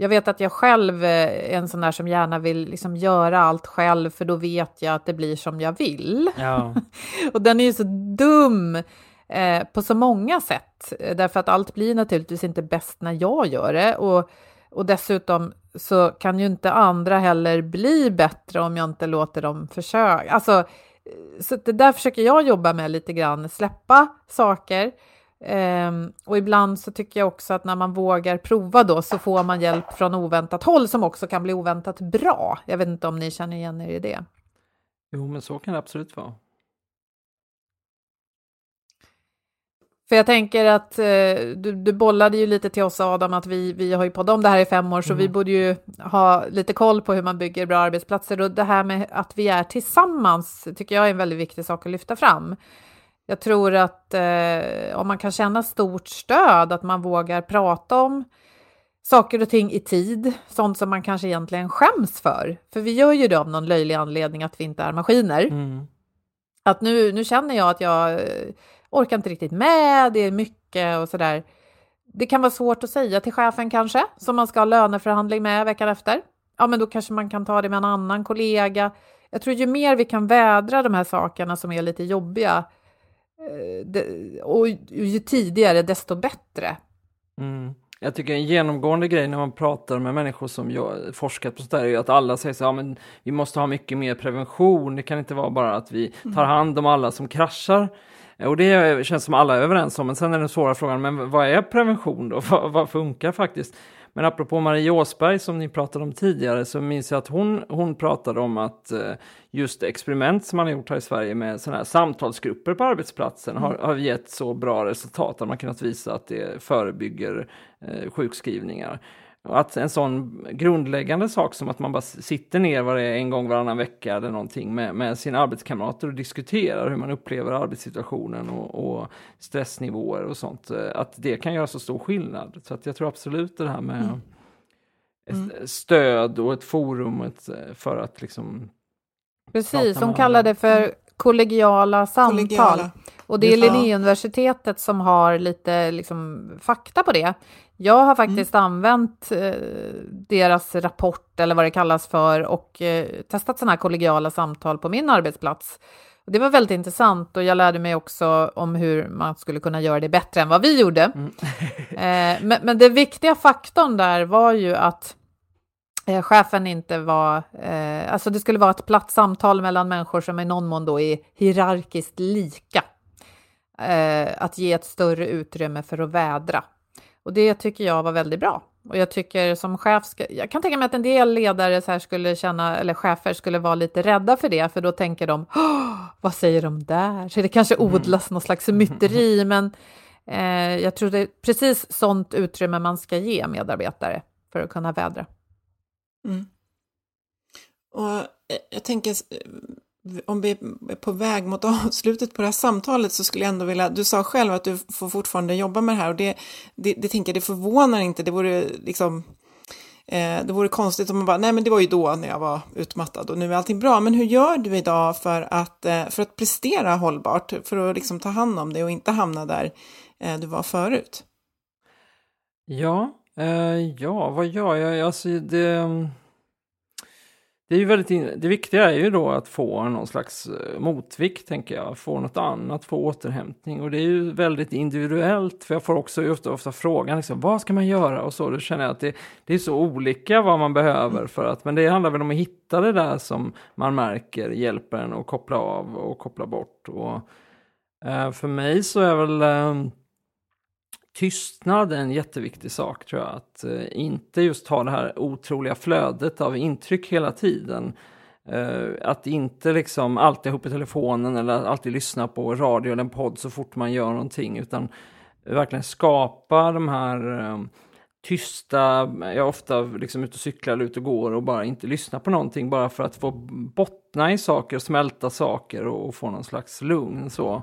Jag vet att jag själv är en sån där som gärna vill liksom göra allt själv för då vet jag att det blir som jag vill. Ja. och den är ju så dum eh, på så många sätt, därför att allt blir naturligtvis inte bäst när jag gör det. Och, och dessutom så kan ju inte andra heller bli bättre om jag inte låter dem försöka. Alltså, så det där försöker jag jobba med lite grann, släppa saker Um, och ibland så tycker jag också att när man vågar prova då så får man hjälp från oväntat håll som också kan bli oväntat bra. Jag vet inte om ni känner igen er i det? Jo, men så kan det absolut vara. För jag tänker att eh, du, du bollade ju lite till oss Adam att vi, vi har ju poddat om det här i fem år så mm. vi borde ju ha lite koll på hur man bygger bra arbetsplatser och det här med att vi är tillsammans tycker jag är en väldigt viktig sak att lyfta fram. Jag tror att eh, om man kan känna stort stöd, att man vågar prata om saker och ting i tid, sånt som man kanske egentligen skäms för. För vi gör ju det av någon löjlig anledning att vi inte är maskiner. Mm. Att nu, nu känner jag att jag eh, orkar inte riktigt med, det är mycket och sådär. Det kan vara svårt att säga till chefen kanske, som man ska ha löneförhandling med veckan efter. Ja, men då kanske man kan ta det med en annan kollega. Jag tror ju mer vi kan vädra de här sakerna som är lite jobbiga, Eh, och ju tidigare desto bättre. Mm. Jag tycker en genomgående grej när man pratar med människor som jag forskat på sådär är att alla säger så ja, men vi måste ha mycket mer prevention. Det kan inte vara bara att vi tar mm. hand om alla som kraschar. Och det känns som alla är överens om, men sen är den svåra frågan, men vad är prevention då? Vad, vad funkar faktiskt? Men apropå Marie Åsberg som ni pratade om tidigare så minns jag att hon, hon pratade om att eh, just experiment som man har gjort här i Sverige med sådana här samtalsgrupper på arbetsplatsen mm. har, har gett så bra resultat att man kunnat visa att det förebygger eh, sjukskrivningar. Att en sån grundläggande sak som att man bara sitter ner var en gång varannan vecka eller någonting med, med sina arbetskamrater och diskuterar hur man upplever arbetssituationen och, och, stressnivåer och sånt. Eh, att det kan göra så stor skillnad. Så att jag tror absolut det här med mm. Mm. stöd och ett forum eh, för att liksom Precis, hon kallar det för kollegiala samtal. Kollegiala. Och det är Linnéuniversitetet som har lite liksom, fakta på det. Jag har faktiskt mm. använt eh, deras rapport, eller vad det kallas för, och eh, testat sådana här kollegiala samtal på min arbetsplats. Det var väldigt intressant och jag lärde mig också om hur man skulle kunna göra det bättre än vad vi gjorde. Mm. eh, men, men den viktiga faktorn där var ju att eh, chefen inte var, eh, alltså det skulle vara ett platt samtal mellan människor som i någon mån då är hierarkiskt lika. Eh, att ge ett större utrymme för att vädra. Och det tycker jag var väldigt bra. Och jag tycker som chef, ska, jag kan tänka mig att en del ledare så här skulle känna, eller chefer skulle vara lite rädda för det, för då tänker de, vad säger de där? Så det kanske mm. odlas mm. någon slags myteri, men eh, jag tror det är precis sånt utrymme man ska ge medarbetare för att kunna vädra. Mm. Och eh, jag tänker, eh, om vi är på väg mot avslutet på det här samtalet så skulle jag ändå vilja, du sa själv att du får fortfarande jobba med det här och det, det, det tänker jag, det förvånar inte, det vore liksom, eh, det vore konstigt om man bara, nej men det var ju då när jag var utmattad och nu är allting bra, men hur gör du idag för att, eh, för att prestera hållbart, för att liksom ta hand om det och inte hamna där eh, du var förut? Ja, Uh, ja, vad gör jag? Alltså det mm, det, är ju väldigt det viktiga är ju då att få någon slags eh, motvikt, tänker jag. Få något annat, få återhämtning. Och det är ju väldigt individuellt, för jag får också ofta, ofta frågan, liksom, vad ska man göra? Och så, då känner jag att det, det är så olika vad man behöver. för att, Men det handlar väl om att hitta det där som man märker hjälper en att koppla av och koppla bort. Och, uh, för mig så är väl Uh, tystnad är en jätteviktig sak tror jag. Att eh, inte just ha det här otroliga flödet av intryck hela tiden. Eh, att inte liksom alltid ha uppe telefonen eller alltid lyssna på radio eller en podd så fort man gör någonting utan verkligen skapa de här eh, tysta, jag är ofta liksom ute och cyklar eller ute och går och bara inte lyssna på någonting bara för att få bottna i saker, smälta saker och, och få någon slags lugn så.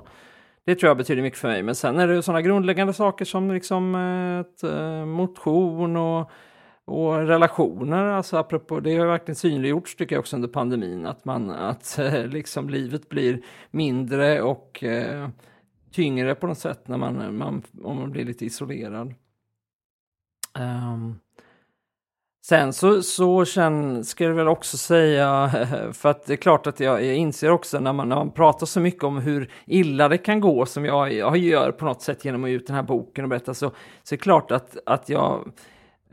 Det tror jag betyder mycket för mig. Men sen är det sådana grundläggande saker som liksom eh, ett, eh, motion och, och relationer. Alltså apropå, det har verkligen synliggjorts tycker jag också under pandemin. Att, man, att eh, liksom livet blir mindre och eh, tyngre på något sätt när man, man, om man blir lite isolerad. Um, Sen så, så känn, ska jag väl också säga, för att det är klart att jag, jag inser också när man, när man pratar så mycket om hur illa det kan gå, som jag, jag gör på något sätt genom att ge ut den här boken och berätta, så, så är det klart att, att jag,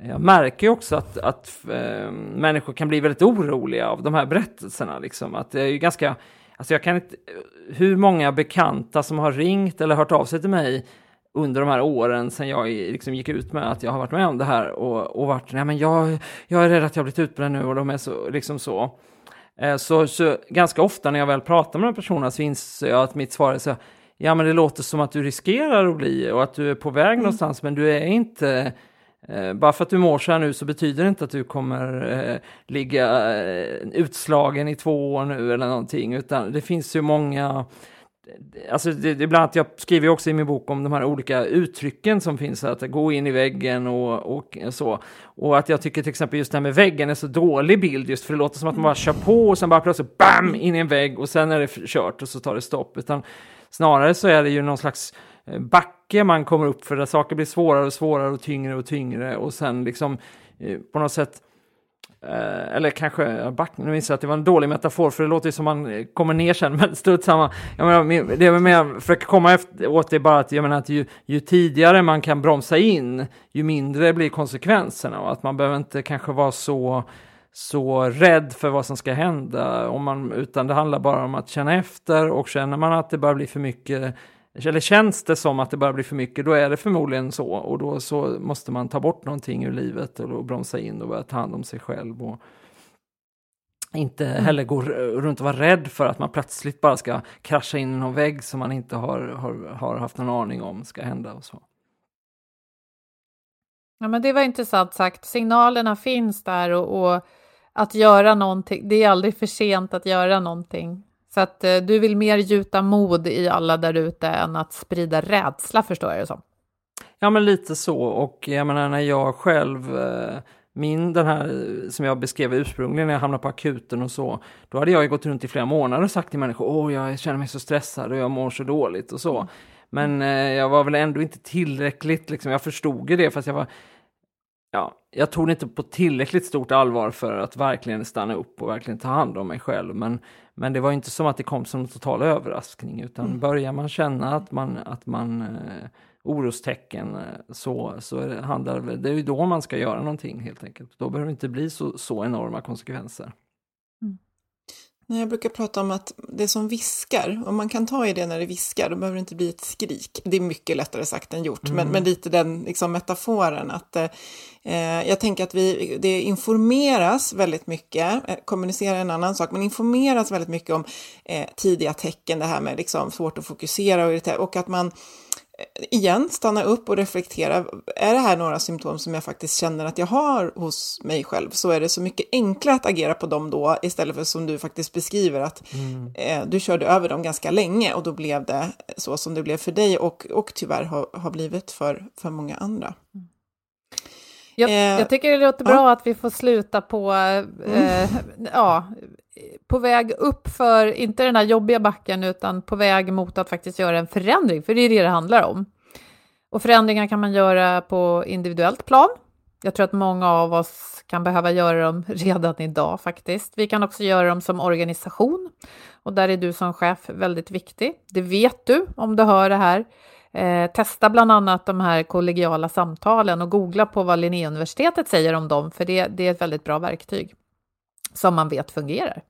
jag märker också att, att äh, människor kan bli väldigt oroliga av de här berättelserna. Liksom. Att det är ju ganska, alltså jag kan inte, hur många bekanta som har ringt eller hört av sig till mig under de här åren sen jag liksom gick ut med att jag har varit med om det här och, och varit, nej men jag, jag är rädd att jag har blivit utbränd nu och de är så, liksom så. Eh, så, så ganska ofta när jag väl pratar med de personerna så inser jag att mitt svar är så, ja men det låter som att du riskerar att bli och att du är på väg mm. någonstans men du är inte Eh, bara för att du mår så här nu så betyder det inte att du kommer eh, ligga eh, utslagen i två år nu eller någonting, utan det finns ju många Alltså det, det, bland annat, jag skriver också i min bok om de här olika uttrycken som finns, att gå in i väggen och, och så. Och att jag tycker till exempel just det här med väggen är så dålig bild, just för det låter som att man bara kör på och sen bara plötsligt BAM! in i en vägg och sen är det kört och så tar det stopp. Utan snarare så är det ju någon slags eh, backe man kommer upp för där saker blir svårare och svårare och tyngre och tyngre och sen liksom eh, på något sätt Eh, eller kanske, back, nu minns jag att det var en dålig metafor för det låter ju som man kommer ner sen, men strunt samma. Jag menar, det jag menar, försöker komma efter, åt det bara att, jag menar att ju, ju, tidigare man kan bromsa in, ju mindre blir konsekvenserna och att man behöver inte kanske vara så så rädd för vad som ska hända, om man, utan det handlar bara om att känna efter och känner man att det börjar bli för mycket eller känns det som att det börjar bli för mycket, då är det förmodligen så. Och då så måste man ta bort någonting ur livet och bromsa in och börja ta hand om sig själv. Och inte mm. heller gå runt och vara rädd för att man plötsligt bara ska krascha in i någon vägg som man inte har, har, har haft någon aning om ska hända. och så. Ja, men det var intressant sagt. Signalerna finns där och, och att göra någonting, det är aldrig för sent att göra någonting. Så att eh, du vill mer gjuta mod i alla där ute än att sprida rädsla, förstår jag det som. Ja, men lite så. Och jag menar, när jag själv eh, min, den här som jag beskrev ursprungligen när jag hamnade på akuten och så, då hade jag gått runt i flera månader och sagt till människor, åh, jag känner mig så stressad och jag mår så dåligt och så. Men eh, jag var väl ändå inte tillräckligt, liksom, jag förstod ju det, fast jag var ja, jag tog det inte på tillräckligt stort allvar för att verkligen stanna upp och verkligen ta hand om mig själv. Men, men det var inte som att det kom som en total överraskning, utan mm. börjar man känna att man, att man eh, orostecken eh, så, så är det, handlar det är ju då man ska göra någonting helt enkelt. Då behöver det inte bli så, så enorma konsekvenser. Mm. Jag brukar prata om att det som viskar, om man kan ta i det när det viskar, då behöver det inte bli ett skrik. Det är mycket lättare sagt än gjort, mm. men, men lite den liksom, metaforen att eh, jag tänker att vi, det informeras väldigt mycket, eh, kommunicera är en annan sak, men informeras väldigt mycket om eh, tidiga tecken, det här med liksom svårt att fokusera och, och att man igen stanna upp och reflektera. Är det här några symptom som jag faktiskt känner att jag har hos mig själv så är det så mycket enklare att agera på dem då istället för som du faktiskt beskriver att mm. eh, du körde över dem ganska länge och då blev det så som det blev för dig och, och tyvärr har, har blivit för, för många andra. Mm. Jag, eh, jag, tycker det låter bra ja. att vi får sluta på, eh, mm. ja, på väg upp för, inte den här jobbiga backen, utan på väg mot att faktiskt göra en förändring, för det är det det handlar om. Och förändringar kan man göra på individuellt plan. Jag tror att många av oss kan behöva göra dem redan idag faktiskt. Vi kan också göra dem som organisation och där är du som chef väldigt viktig. Det vet du om du hör det här. Eh, testa bland annat de här kollegiala samtalen och googla på vad Linnéuniversitetet säger om dem, för det, det är ett väldigt bra verktyg som man vet fungerar.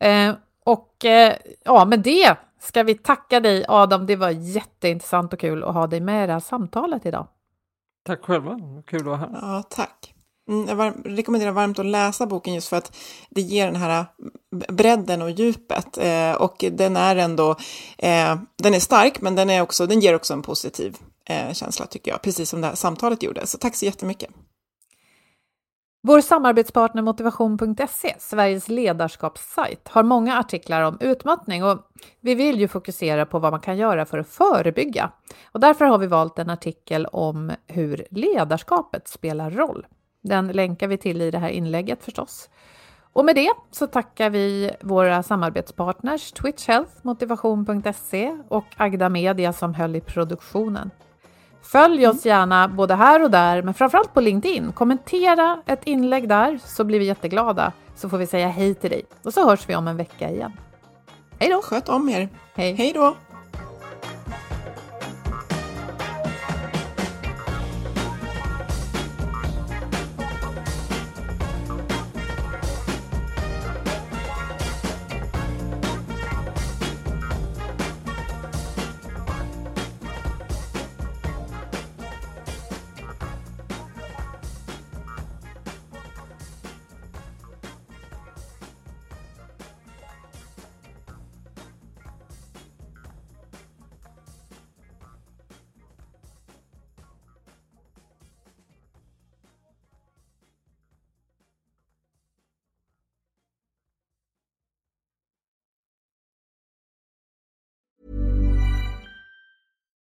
Eh, och eh, ja, med det ska vi tacka dig Adam. Det var jätteintressant och kul att ha dig med i det här samtalet idag. Tack själva, kul att vara här. Ja, tack. Mm, jag var, rekommenderar varmt att läsa boken just för att det ger den här bredden och djupet. Eh, och den är ändå, eh, den är stark men den, är också, den ger också en positiv eh, känsla tycker jag, precis som det här samtalet gjorde. Så tack så jättemycket. Vår samarbetspartner Motivation.se, Sveriges ledarskapssajt, har många artiklar om utmattning och vi vill ju fokusera på vad man kan göra för att förebygga. Och därför har vi valt en artikel om hur ledarskapet spelar roll. Den länkar vi till i det här inlägget förstås. Och med det så tackar vi våra samarbetspartners Twitch Health, Motivation.se och Agda Media som höll i produktionen. Följ oss gärna både här och där, men framförallt på LinkedIn. Kommentera ett inlägg där så blir vi jätteglada, så får vi säga hej till dig. Och så hörs vi om en vecka igen. Hej då! Sköt om er! Hej! Hej då!